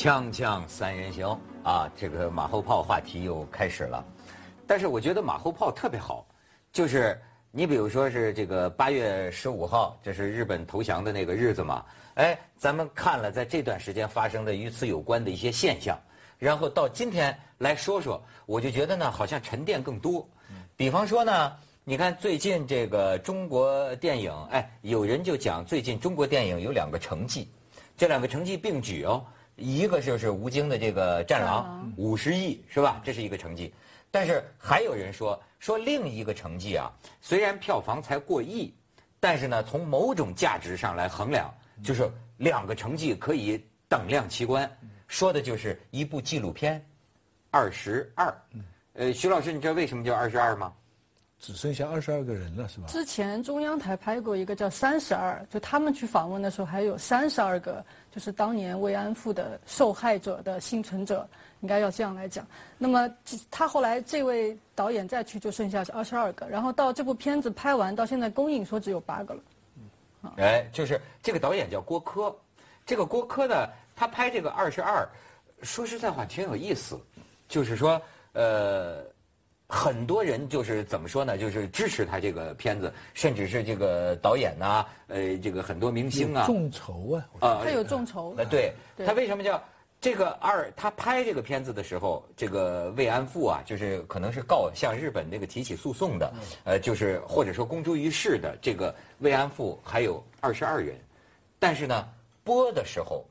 锵锵三人行啊，这个马后炮话题又开始了。但是我觉得马后炮特别好，就是你比如说是这个八月十五号，这是日本投降的那个日子嘛。哎，咱们看了在这段时间发生的与此有关的一些现象，然后到今天来说说，我就觉得呢，好像沉淀更多。比方说呢，你看最近这个中国电影，哎，有人就讲最近中国电影有两个成绩，这两个成绩并举哦。一个就是吴京的这个《战狼》，五十亿是吧？这是一个成绩。但是还有人说说另一个成绩啊，虽然票房才过亿，但是呢，从某种价值上来衡量，就是两个成绩可以等量齐观。说的就是一部纪录片，《二十二》。呃，徐老师，你知道为什么叫二十二吗？只剩下二十二个人了，是吧？之前中央台拍过一个叫《三十二》，就他们去访问的时候，还有三十二个，就是当年慰安妇的受害者的幸存者，应该要这样来讲。那么他后来这位导演再去，就剩下是二十二个。然后到这部片子拍完到现在公映，说只有八个了。哎，就是这个导演叫郭柯，这个郭柯呢，他拍这个二十二，说实在话挺有意思，就是说呃。很多人就是怎么说呢？就是支持他这个片子，甚至是这个导演呐，呃，这个很多明星啊，众筹啊，啊，他有众筹。呃，对，他为什么叫这个二？他拍这个片子的时候，这个慰安妇啊，就是可能是告向日本那个提起诉讼的，呃，就是或者说公诸于世的这个慰安妇还有二十二人，但是呢，播的时候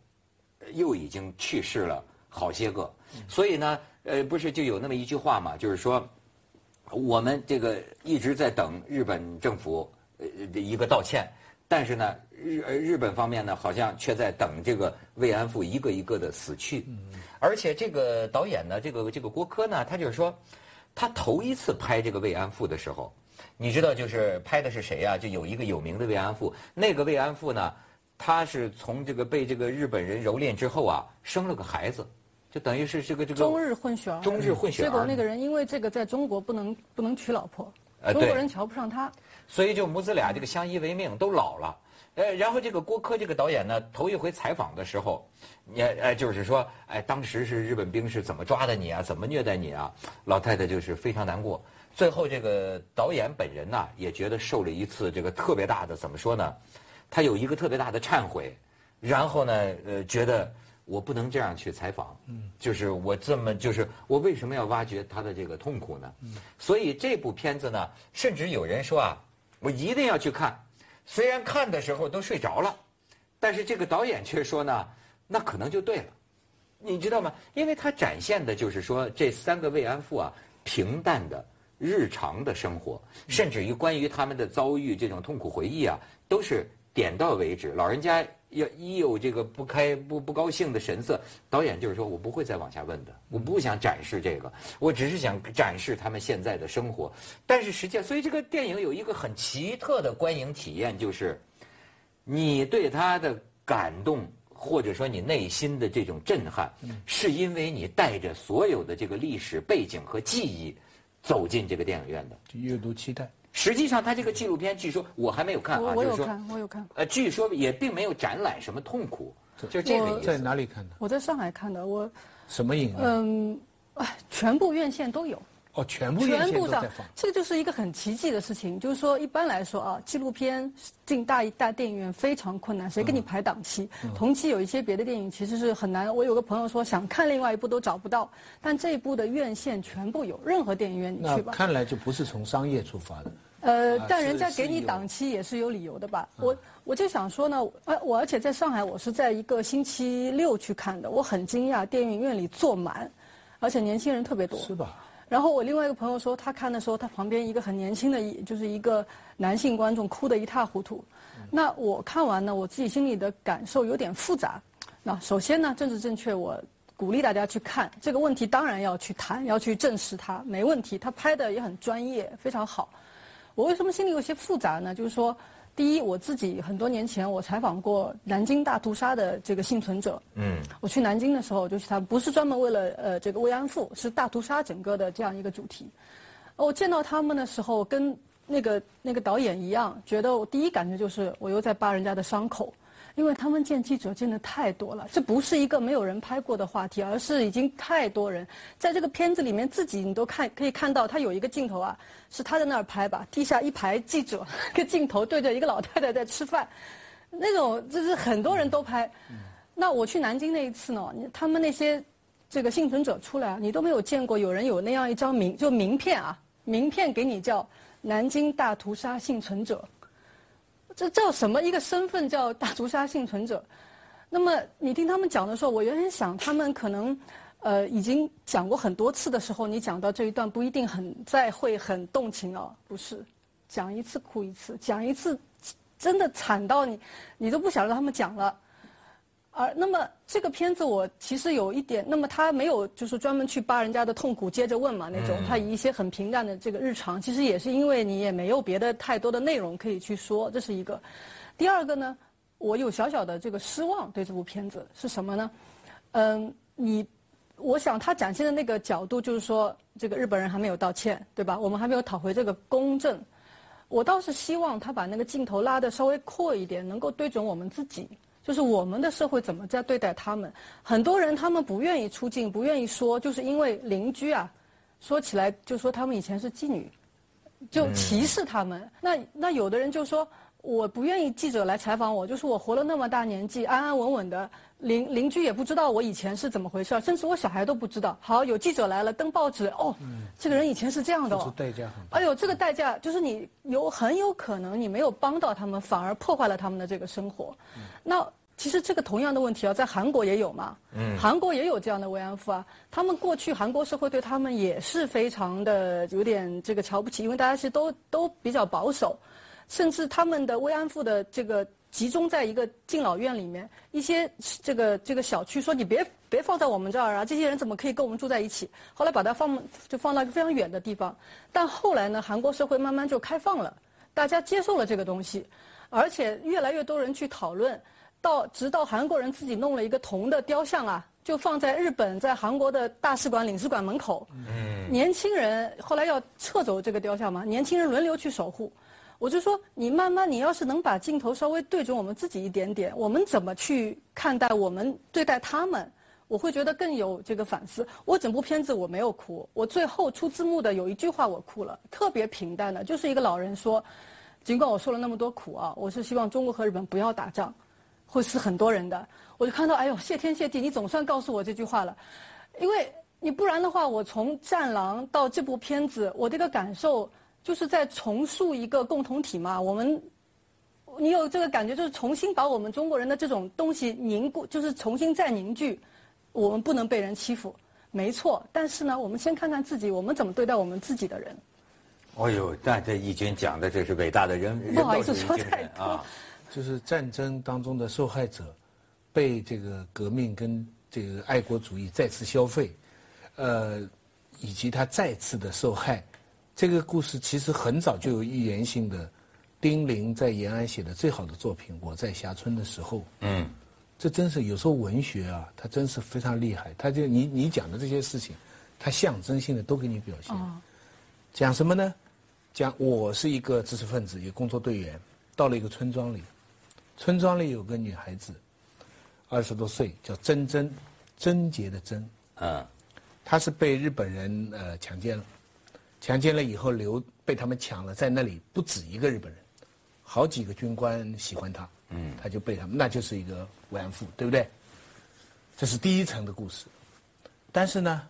又已经去世了好些个，所以呢，呃，不是就有那么一句话嘛，就是说。我们这个一直在等日本政府呃一个道歉，但是呢，日日本方面呢，好像却在等这个慰安妇一个一个的死去。而且这个导演呢，这个这个郭柯呢，他就是说，他头一次拍这个慰安妇的时候，你知道就是拍的是谁呀？就有一个有名的慰安妇，那个慰安妇呢，她是从这个被这个日本人蹂躏之后啊，生了个孩子。就等于是这个这个中日混血儿，中日混血儿。结果那个人因为这个在中国不能不能娶老婆，中国人瞧不上他，所以就母子俩这个相依为命，都老了。呃，然后这个郭柯这个导演呢，头一回采访的时候，也呃就是说，哎，当时是日本兵是怎么抓的你啊，怎么虐待你啊？老太太就是非常难过。最后这个导演本人呢，也觉得受了一次这个特别大的怎么说呢？他有一个特别大的忏悔，然后呢，呃，觉得。我不能这样去采访，就是我这么就是我为什么要挖掘他的这个痛苦呢？所以这部片子呢，甚至有人说啊，我一定要去看。虽然看的时候都睡着了，但是这个导演却说呢，那可能就对了。你知道吗？因为他展现的就是说这三个慰安妇啊，平淡的日常的生活，甚至于关于他们的遭遇这种痛苦回忆啊，都是点到为止。老人家。要一有这个不开不不高兴的神色，导演就是说我不会再往下问的，我不想展示这个，我只是想展示他们现在的生活。但是实际上，所以这个电影有一个很奇特的观影体验，就是你对他的感动，或者说你内心的这种震撼，是因为你带着所有的这个历史背景和记忆走进这个电影院的，阅读期待。实际上，他这个纪录片，据说我还没有看啊，就是说，我有看，我有看。呃，据说也并没有展览什么痛苦，就这个意思。在哪里看的？我在上海看的，我。什么影？嗯，哎，全部院线都有。哦，全部全部上。这个就是一个很奇迹的事情，就是说，一般来说啊，纪录片进大大电影院非常困难，谁给你排档期？同期有一些别的电影其实是很难。我有个朋友说想看另外一部都找不到，但这一部的院线全部有，任何电影院你去吧。看来就不是从商业出发的。呃，但人家给你档期也是有理由的吧？我我就想说呢，呃，我而且在上海，我是在一个星期六去看的，我很惊讶，电影院里坐满，而且年轻人特别多。是吧？然后我另外一个朋友说，他看的时候，他旁边一个很年轻的，就是一个男性观众，哭得一塌糊涂。那我看完呢，我自己心里的感受有点复杂。那首先呢，政治正确，我鼓励大家去看这个问题，当然要去谈，要去正视它，没问题。他拍的也很专业，非常好。我为什么心里有些复杂呢？就是说，第一，我自己很多年前我采访过南京大屠杀的这个幸存者。嗯。我去南京的时候，就是他不是专门为了呃这个慰安妇，是大屠杀整个的这样一个主题。我见到他们的时候，跟那个那个导演一样，觉得我第一感觉就是我又在扒人家的伤口，因为他们见记者见的太多了，这不是一个没有人拍过的话题，而是已经太多人在这个片子里面自己你都看可以看到，他有一个镜头啊，是他在那儿拍吧，地下一排记者，个镜头对着一个老太太在吃饭，那种就是很多人都拍。那我去南京那一次呢，他们那些这个幸存者出来，你都没有见过有人有那样一张名就名片啊，名片给你叫南京大屠杀幸存者。这叫什么一个身份叫大屠杀幸存者？那么你听他们讲的时候，我原先想他们可能，呃，已经讲过很多次的时候，你讲到这一段不一定很再会很动情哦，不是，讲一次哭一次，讲一次真的惨到你，你都不想让他们讲了。而那么这个片子我其实有一点，那么他没有就是专门去扒人家的痛苦接着问嘛那种，他以一些很平淡的这个日常，其实也是因为你也没有别的太多的内容可以去说，这是一个。第二个呢，我有小小的这个失望对这部片子是什么呢？嗯，你，我想他展现的那个角度就是说，这个日本人还没有道歉，对吧？我们还没有讨回这个公正。我倒是希望他把那个镜头拉的稍微阔一点，能够对准我们自己。就是我们的社会怎么在对待他们？很多人他们不愿意出镜，不愿意说，就是因为邻居啊，说起来就说他们以前是妓女，就歧视他们。那那有的人就说。我不愿意记者来采访我，就是我活了那么大年纪，安安稳稳的，邻邻居也不知道我以前是怎么回事，甚至我小孩都不知道。好，有记者来了，登报纸，哦，这个人以前是这样的。哦。代价很。哎呦，这个代价就是你有很有可能你没有帮到他们，反而破坏了他们的这个生活。那其实这个同样的问题啊，在韩国也有嘛。嗯。韩国也有这样的慰安妇啊，他们过去韩国社会对他们也是非常的有点这个瞧不起，因为大家其实都都比较保守。甚至他们的慰安妇的这个集中在一个敬老院里面，一些这个这个小区说你别别放在我们这儿啊，这些人怎么可以跟我们住在一起？后来把它放就放到一个非常远的地方。但后来呢，韩国社会慢慢就开放了，大家接受了这个东西，而且越来越多人去讨论，到直到韩国人自己弄了一个铜的雕像啊，就放在日本在韩国的大使馆领事馆门口。年轻人后来要撤走这个雕像嘛，年轻人轮流去守护。我就说，你慢慢，你要是能把镜头稍微对准我们自己一点点，我们怎么去看待我们对待他们？我会觉得更有这个反思。我整部片子我没有哭，我最后出字幕的有一句话我哭了，特别平淡的，就是一个老人说：“尽管我受了那么多苦啊，我是希望中国和日本不要打仗，会死很多人的。”我就看到，哎呦，谢天谢地，你总算告诉我这句话了，因为你不然的话，我从《战狼》到这部片子，我这个感受。就是在重塑一个共同体嘛，我们，你有这个感觉，就是重新把我们中国人的这种东西凝固，就是重新再凝聚，我们不能被人欺负，没错。但是呢，我们先看看自己，我们怎么对待我们自己的人。哦呦，那这义军讲的这是伟大的人不好意思说太多啊，就是战争当中的受害者，被这个革命跟这个爱国主义再次消费，呃，以及他再次的受害。这个故事其实很早就有预言性的，丁玲在延安写的最好的作品《我在霞村的时候》。嗯，这真是有时候文学啊，它真是非常厉害。它就你你讲的这些事情，它象征性的都给你表现。讲什么呢？讲我是一个知识分子，一个工作队员，到了一个村庄里，村庄里有个女孩子，二十多岁，叫珍珍，贞洁的贞。嗯，她是被日本人呃强奸了。强奸了以后，留被他们抢了，在那里不止一个日本人，好几个军官喜欢他，嗯，他就被他们，那就是一个慰安妇，对不对？这是第一层的故事，但是呢，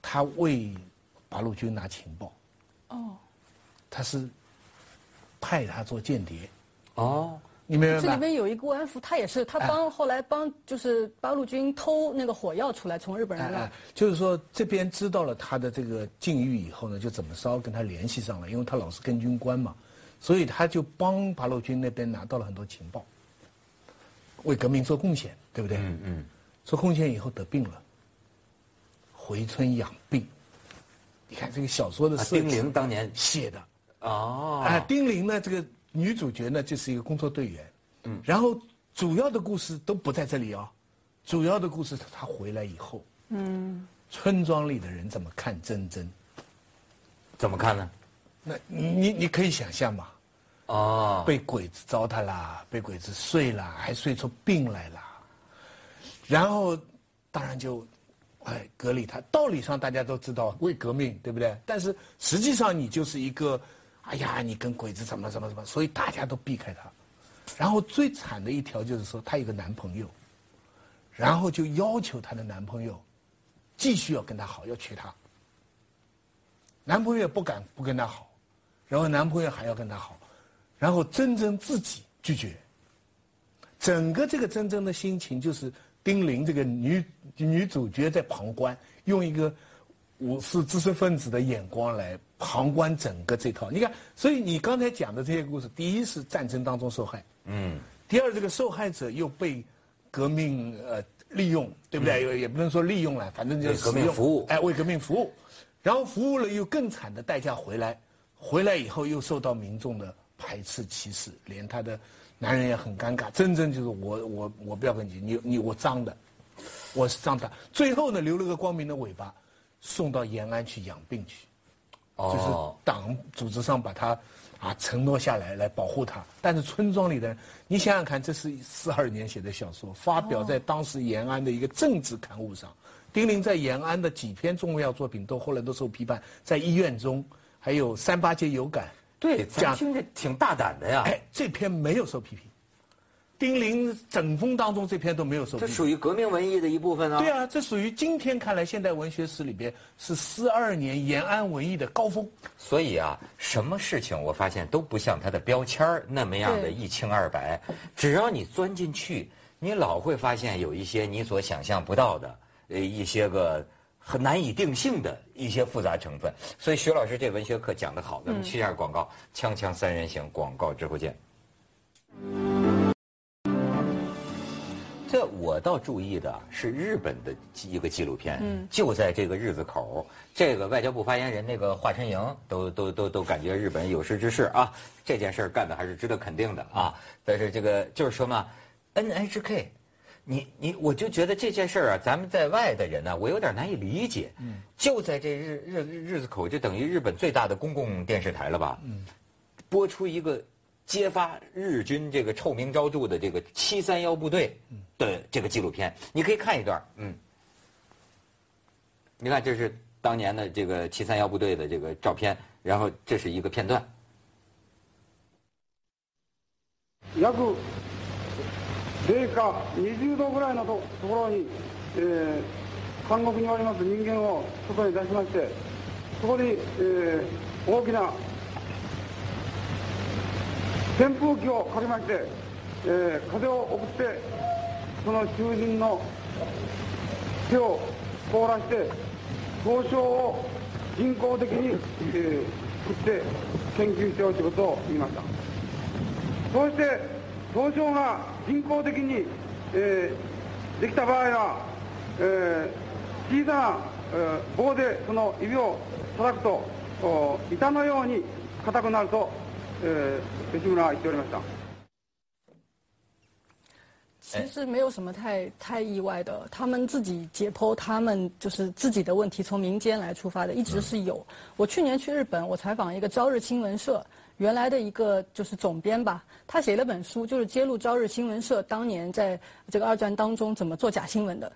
他为八路军拿情报，哦，他是派他做间谍，哦。你明白这里面有一个慰安妇，她也是她帮后来帮就是八路军偷那个火药出来，从日本人那。就是说这边知道了他的这个境遇以后呢，就怎么着跟他联系上了，因为他老是跟军官嘛，所以他就帮八路军那边拿到了很多情报，为革命做贡献，对不对？嗯嗯。做贡献以后得病了，回村养病。你看这个小说的丁玲当年写的哦。哎，丁玲呢这个。女主角呢就是一个工作队员，嗯，然后主要的故事都不在这里哦，主要的故事她回来以后，嗯，村庄里的人怎么看珍珍？怎么看呢？那你你可以想象嘛，哦，被鬼子糟蹋啦，被鬼子睡了，还睡出病来了。然后，当然就，哎，隔离他。道理上大家都知道为革命，对不对？但是实际上你就是一个，哎呀，你跟鬼子怎么怎么怎么，所以大家都避开他。然后最惨的一条就是说，她有个男朋友，然后就要求她的男朋友，继续要跟她好，要娶她。男朋友也不敢不跟她好，然后男朋友还要跟她好，然后真真自己拒绝。整个这个真真的心情就是。丁玲这个女女主角在旁观，用一个我是知识分子的眼光来旁观整个这套。你看，所以你刚才讲的这些故事，第一是战争当中受害，嗯，第二这个受害者又被革命呃利用，对不对？也也不能说利用了，反正就是革命服务，哎，为革命服务，然后服务了又更惨的代价回来，回来以后又受到民众的排斥歧视，连他的。男人也很尴尬，真正就是我我我不要跟你你你我脏的，我是脏的。最后呢，留了个光明的尾巴，送到延安去养病去，就是党组织上把他啊承诺下来来保护他。但是村庄里的人，你想想看，这是四二年写的小说，发表在当时延安的一个政治刊物上。丁玲在延安的几篇重要作品都后来都受批判，在医院中还有三八节有感。对，讲听着挺大胆的呀。哎，这篇没有受批评，丁玲整风当中这篇都没有受。这属于革命文艺的一部分啊。对啊，这属于今天看来现代文学史里边是四二年延安文艺的高峰。所以啊，什么事情我发现都不像它的标签那么样的一清二白，只要你钻进去，你老会发现有一些你所想象不到的呃一些个。很难以定性的一些复杂成分，所以徐老师这文学课讲得好，咱们去一下广告，锵锵三人行广告之后见。这我倒注意的是日本的一个纪录片，就在这个日子口，这个外交部发言人那个华春莹都都都都感觉日本有识之士啊，这件事干的还是值得肯定的啊。但是这个就是说嘛，NHK。你你我就觉得这件事啊，咱们在外的人呢，我有点难以理解。嗯，就在这日日日子口，就等于日本最大的公共电视台了吧？嗯，播出一个揭发日军这个臭名昭著的这个七三幺部队的这个纪录片，你可以看一段。嗯，你看这是当年的这个七三幺部队的这个照片，然后这是一个片段。零下20度ぐらいのところに、えー、監獄におります人間を外に出しましてそこに、えー、大きな 扇風機をかけまして、えー、風を送ってその囚人の手を凍らして凍傷を人工的に、えー、作って研究しておるといことを言いました。そして凍傷が人工的に、えー、できた場合は、えー、小さな、えー、棒でその指を叩くと板のように硬くなると、呃，吉村は言っておりました。其实没有什么太太意外的，他们自己解剖他们就是自己的问题，从民间来出发的，一直是有。我去年去日本，我采访一个朝日新闻社。原来的一个就是总编吧，他写了本书，就是揭露朝日新闻社当年在这个二战当中怎么做假新闻的，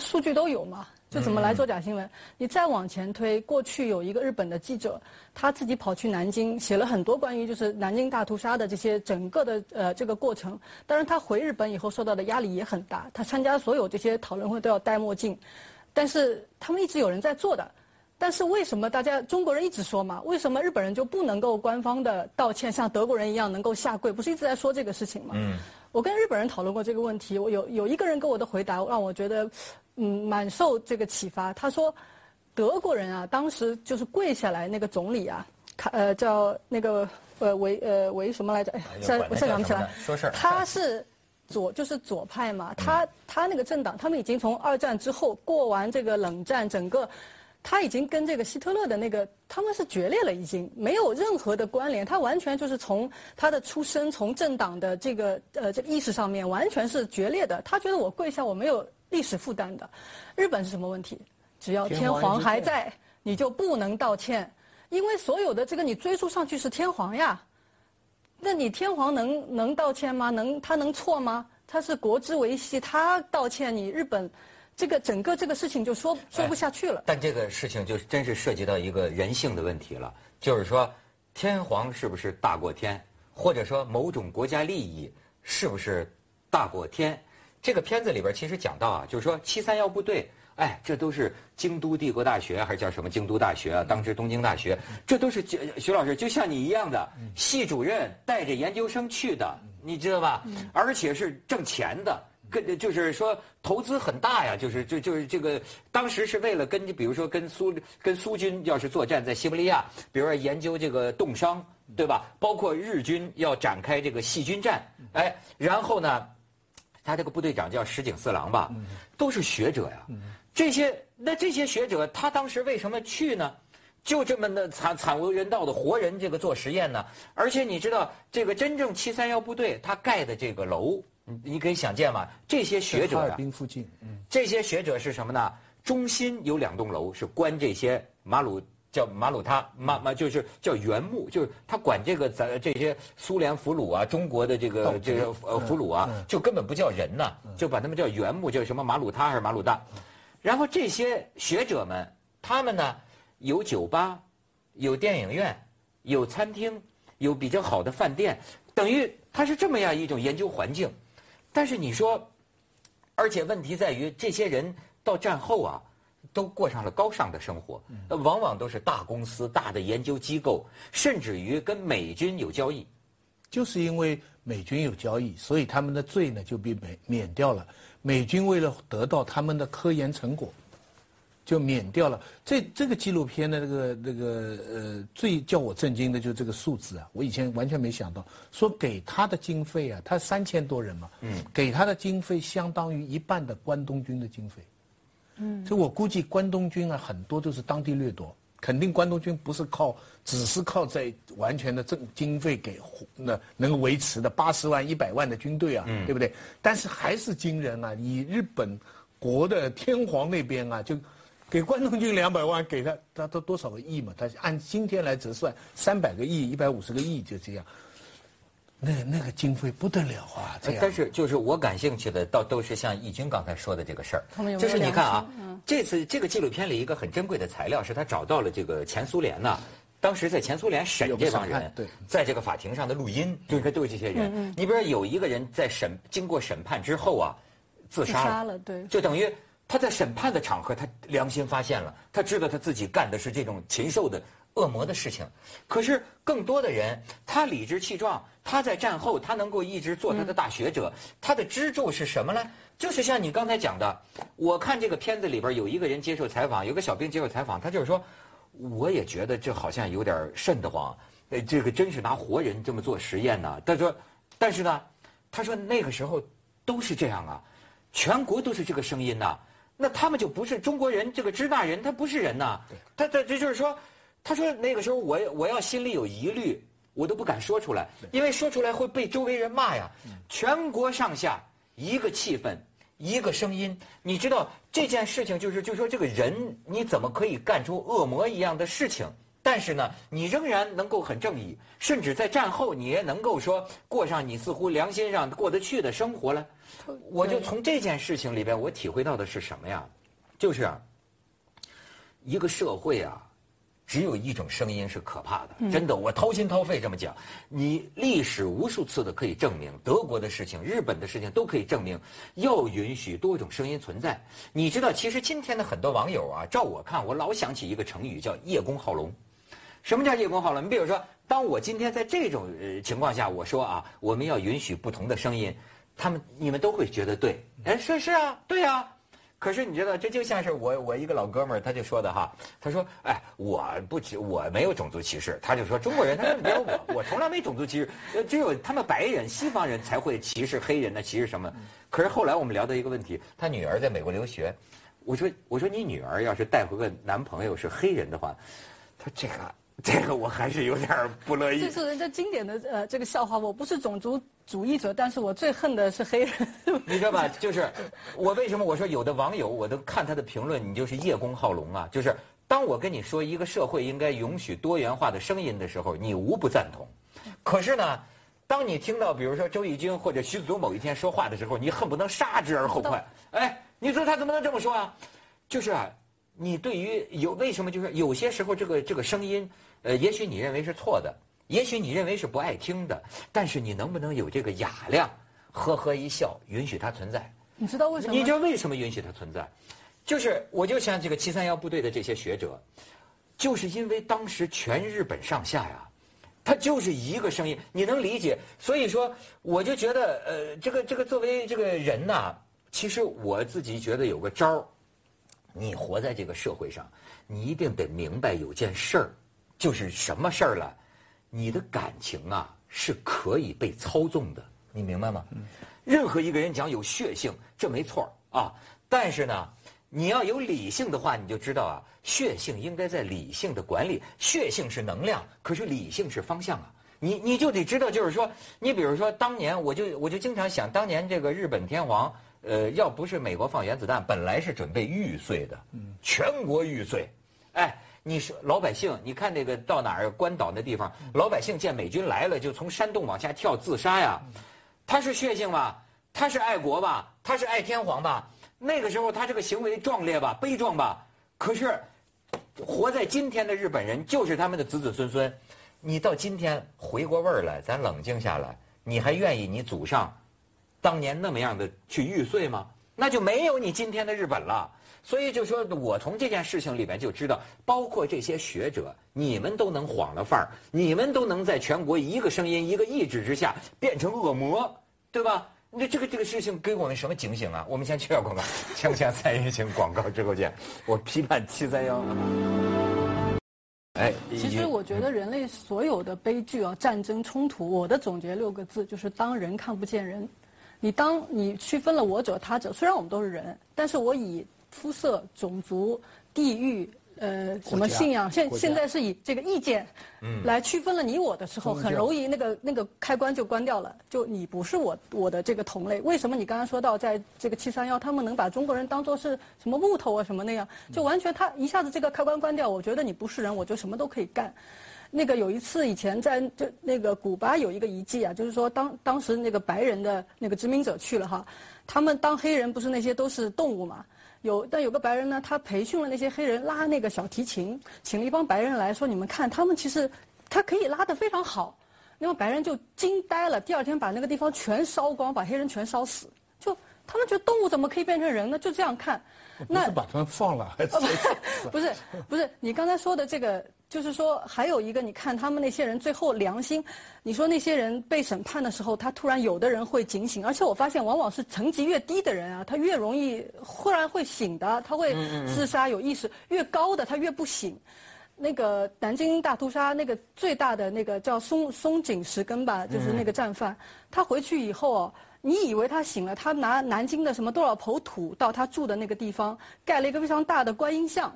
数据都有嘛， 就怎么来做假新闻。你再往前推，过去有一个日本的记者，他自己跑去南京写了很多关于就是南京大屠杀的这些整个的呃这个过程。当然他回日本以后受到的压力也很大，他参加所有这些讨论会都要戴墨镜，但是他们一直有人在做的。但是为什么大家中国人一直说嘛？为什么日本人就不能够官方的道歉，像德国人一样能够下跪？不是一直在说这个事情吗？嗯，我跟日本人讨论过这个问题，我有有一个人给我的回答让我觉得，嗯，蛮受这个启发。他说，德国人啊，当时就是跪下来那个总理啊，卡呃叫那个呃维呃维什么来着？哎呀，现在我现在想不起来。说事儿。他是左就是左派嘛，他他那个政党，他们已经从二战之后过完这个冷战，整个。他已经跟这个希特勒的那个他们是决裂了，已经没有任何的关联。他完全就是从他的出身，从政党的这个呃这个意识上面，完全是决裂的。他觉得我跪下，我没有历史负担的。日本是什么问题？只要天皇还在，你就不能道歉，因为所有的这个你追溯上去是天皇呀。那你天皇能能道歉吗？能他能错吗？他是国之维系，他道歉，你日本这个整个这个事情就说说不下去了。但这个事情就真是涉及到一个人性的问题了，就是说天皇是不是大过天，或者说某种国家利益是不是大过天？这个片子里边其实讲到啊，就是说七三幺部队。哎，这都是京都帝国大学还是叫什么京都大学啊？当时东京大学，这都是徐老师就像你一样的系主任带着研究生去的，你知道吧？而且是挣钱的，跟就是说投资很大呀，就是就就是这个当时是为了跟比如说跟苏跟苏军要是作战在西伯利亚，比如说研究这个冻伤，对吧？包括日军要展开这个细菌战，哎，然后呢，他这个部队长叫石井四郎吧，都是学者呀。这些那这些学者，他当时为什么去呢？就这么的惨惨无人道的活人这个做实验呢？而且你知道，这个真正七三幺部队他盖的这个楼，你你可以想见吗？这些学者哈尔滨附近，嗯，这些学者是什么呢？中心有两栋楼是关这些马鲁叫马鲁他马马就是叫原木，就是他管这个咱这些苏联俘虏啊，中国的这个这个呃俘虏啊，就根本不叫人呐，就把他们叫原木，叫什么马鲁他还是马鲁大？然后这些学者们，他们呢有酒吧，有电影院，有餐厅，有比较好的饭店，等于他是这么样一种研究环境。但是你说，而且问题在于，这些人到战后啊，都过上了高尚的生活，往往都是大公司、大的研究机构，甚至于跟美军有交易。就是因为美军有交易，所以他们的罪呢就被免免掉了。美军为了得到他们的科研成果，就免掉了。这这个纪录片的这个这个呃，最叫我震惊的就是这个数字啊！我以前完全没想到，说给他的经费啊，他三千多人嘛，嗯，给他的经费相当于一半的关东军的经费，嗯，所以我估计关东军啊，很多都是当地掠夺。肯定关东军不是靠，只是靠在完全的政经费给那能够维持的八十万一百万的军队啊，对不对？但是还是惊人啊！以日本国的天皇那边啊，就给关东军两百万，给他他他多少个亿嘛？他按今天来折算，三百个亿、一百五十个亿就这样。那那个经费不得了啊！但是就是我感兴趣的，倒都是像义军刚才说的这个事儿。就是你看啊，这次这个纪录片里一个很珍贵的材料是他找到了这个前苏联呐，当时在前苏联审这帮人，在这个法庭上的录音，就是都是这些人。你比如说有一个人在审经过审判之后啊，自杀了，对，就等于他在审判的场合，他良心发现了，他知道他自己干的是这种禽兽的。恶魔的事情，可是更多的人，他理直气壮，他在战后他能够一直做他的大学者，他的支柱是什么呢？就是像你刚才讲的，我看这个片子里边有一个人接受采访，有个小兵接受采访，他就是说，我也觉得这好像有点瘆得慌，呃，这个真是拿活人这么做实验呢。他说，但是呢，他说那个时候都是这样啊，全国都是这个声音呐，那他们就不是中国人，这个支那人他不是人呐，他他这就是说。他说：“那个时候，我我要心里有疑虑，我都不敢说出来，因为说出来会被周围人骂呀。全国上下一个气氛，一个声音。你知道这件事情，就是就说这个人，你怎么可以干出恶魔一样的事情？但是呢，你仍然能够很正义，甚至在战后，你也能够说过上你似乎良心上过得去的生活了。我就从这件事情里边，我体会到的是什么呀？就是一个社会啊。”只有一种声音是可怕的，真的，我掏心掏肺这么讲。你历史无数次的可以证明，德国的事情、日本的事情都可以证明，要允许多种声音存在。你知道，其实今天的很多网友啊，照我看，我老想起一个成语叫“叶公好龙”。什么叫叶公好龙？你比如说，当我今天在这种情况下，我说啊，我们要允许不同的声音，他们你们都会觉得对。哎，是是啊，对啊。可是你知道，这就像是我我一个老哥们儿，他就说的哈，他说，哎，我不歧，我没有种族歧视，他就说中国人，他说没有我，我从来没种族歧视，只有他们白人、西方人才会歧视黑人呢，歧视什么？可是后来我们聊到一个问题，他女儿在美国留学，我说我说你女儿要是带回个男朋友是黑人的话，他这个。这个我还是有点不乐意。这是人家经典的呃这个笑话。我不是种族主义者，但是我最恨的是黑人。你知道吧？就是我为什么我说有的网友我都看他的评论，你就是叶公好龙啊！就是当我跟你说一个社会应该允许多元化的声音的时候，你无不赞同。可是呢，当你听到比如说周轶君或者徐子东某一天说话的时候，你恨不能杀之而后快。哎，你说他怎么能这么说啊？就是啊，你对于有为什么就是有些时候这个这个声音，呃，也许你认为是错的，也许你认为是不爱听的，但是你能不能有这个雅量，呵呵一笑，允许它存在？你知道为什么？你知道为什么允许它存在？就是我就像这个七三幺部队的这些学者，就是因为当时全日本上下呀，他就是一个声音，你能理解？所以说，我就觉得，呃，这个这个作为这个人呐，其实我自己觉得有个招儿，你活在这个社会上，你一定得明白有件事儿，就是什么事儿了？你的感情啊是可以被操纵的，你明白吗？任何一个人讲有血性，这没错儿啊，但是呢。你要有理性的话，你就知道啊，血性应该在理性的管理。血性是能量，可是理性是方向啊。你你就得知道，就是说，你比如说，当年我就我就经常想，当年这个日本天皇，呃，要不是美国放原子弹，本来是准备玉碎的，全国玉碎。哎，你说老百姓，你看那个到哪儿关岛那地方，老百姓见美军来了，就从山洞往下跳自杀呀。他是血性吧？他是爱国吧？他是爱天皇吧？那个时候他这个行为壮烈吧、悲壮吧，可是活在今天的日本人就是他们的子子孙孙。你到今天回过味儿来，咱冷静下来，你还愿意你祖上当年那么样的去玉碎吗？那就没有你今天的日本了。所以就说我从这件事情里面就知道，包括这些学者，你们都能晃了范儿，你们都能在全国一个声音、一个意志之下变成恶魔，对吧？那这个这个事情给我们什么警醒啊？我们先去下广告，锵锵三人行广告之后见。我批判七三幺。哎，其实我觉得人类所有的悲剧啊、战争冲突，我的总结六个字就是：当人看不见人。你当你区分了我者他者，虽然我们都是人，但是我以肤色、种族、地域。呃，什么信仰？现现在是以这个意见，来区分了你我的时候，很容易那个那个开关就关掉了。就你不是我我的这个同类。为什么你刚刚说到在这个七三幺，他们能把中国人当做是什么木头啊什么那样？就完全他一下子这个开关关掉，我觉得你不是人，我就什么都可以干。那个有一次以前在就那个古巴有一个遗迹啊，就是说当当时那个白人的那个殖民者去了哈，他们当黑人不是那些都是动物嘛？有，但有个白人呢，他培训了那些黑人拉那个小提琴，请了一帮白人来说：“你们看，他们其实他可以拉得非常好。”那帮白人就惊呆了，第二天把那个地方全烧光，把黑人全烧死。就他们觉得动物怎么可以变成人呢？就这样看，那是把他们放了还是？不是，不是，你刚才说的这个。就是说，还有一个，你看他们那些人最后良心，你说那些人被审判的时候，他突然有的人会警醒，而且我发现往往是层级越低的人啊，他越容易忽然会醒的，他会自杀有意识；越高的他越不醒。那个南京大屠杀那个最大的那个叫松松井石根吧，就是那个战犯，他回去以后，你以为他醒了，他拿南京的什么多少抔土到他住的那个地方盖了一个非常大的观音像，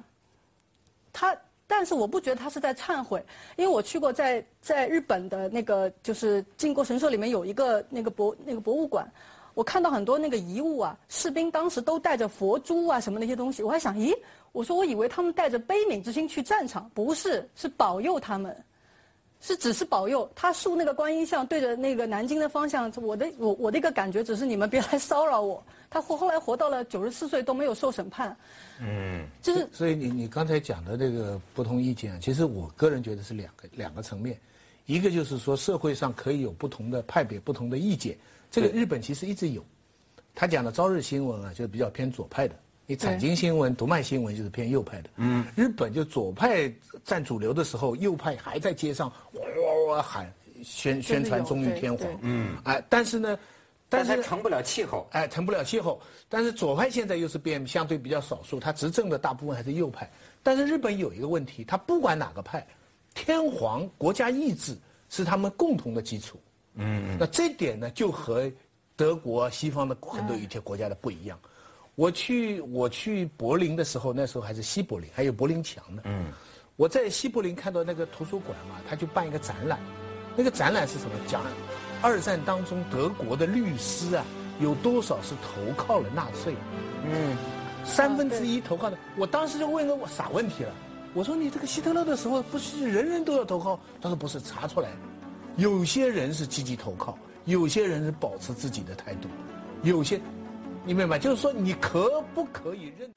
他。但是我不觉得他是在忏悔，因为我去过在在日本的那个就是靖国神社里面有一个那个博那个博物馆，我看到很多那个遗物啊，士兵当时都带着佛珠啊什么那些东西，我还想，咦，我说我以为他们带着悲悯之心去战场，不是，是保佑他们。是只是保佑他竖那个观音像对着那个南京的方向，我的我我的一个感觉只是你们别来骚扰我。他活后来活到了九十四岁都没有受审判，嗯，就是所以你你刚才讲的这个不同意见，其实我个人觉得是两个两个层面，一个就是说社会上可以有不同的派别、不同的意见，这个日本其实一直有，他讲的朝日新闻啊，就是比较偏左派的。你财经新闻、读卖新闻就是偏右派的。嗯，日本就左派占主流的时候，右派还在街上哇哇哇喊宣宣传忠于天皇。嗯，哎，但是呢，但是成不了气候。哎，成不了气候。但是左派现在又是变相对比较少数，他执政的大部分还是右派。但是日本有一个问题，他不管哪个派，天皇国家意志是他们共同的基础。嗯，那这点呢，就和德国、西方的很多一些国家的不一样。我去我去柏林的时候，那时候还是西柏林，还有柏林墙呢。嗯，我在西柏林看到那个图书馆嘛，他就办一个展览，那个展览是什么？讲二战当中德国的律师啊，有多少是投靠了纳粹？嗯，三分之一投靠的。我当时就问个傻问题了，我说你这个希特勒的时候，不是人人都要投靠？他说不是，查出来，有些人是积极投靠，有些人是保持自己的态度，有些，你明白？就是说，你可不可以认？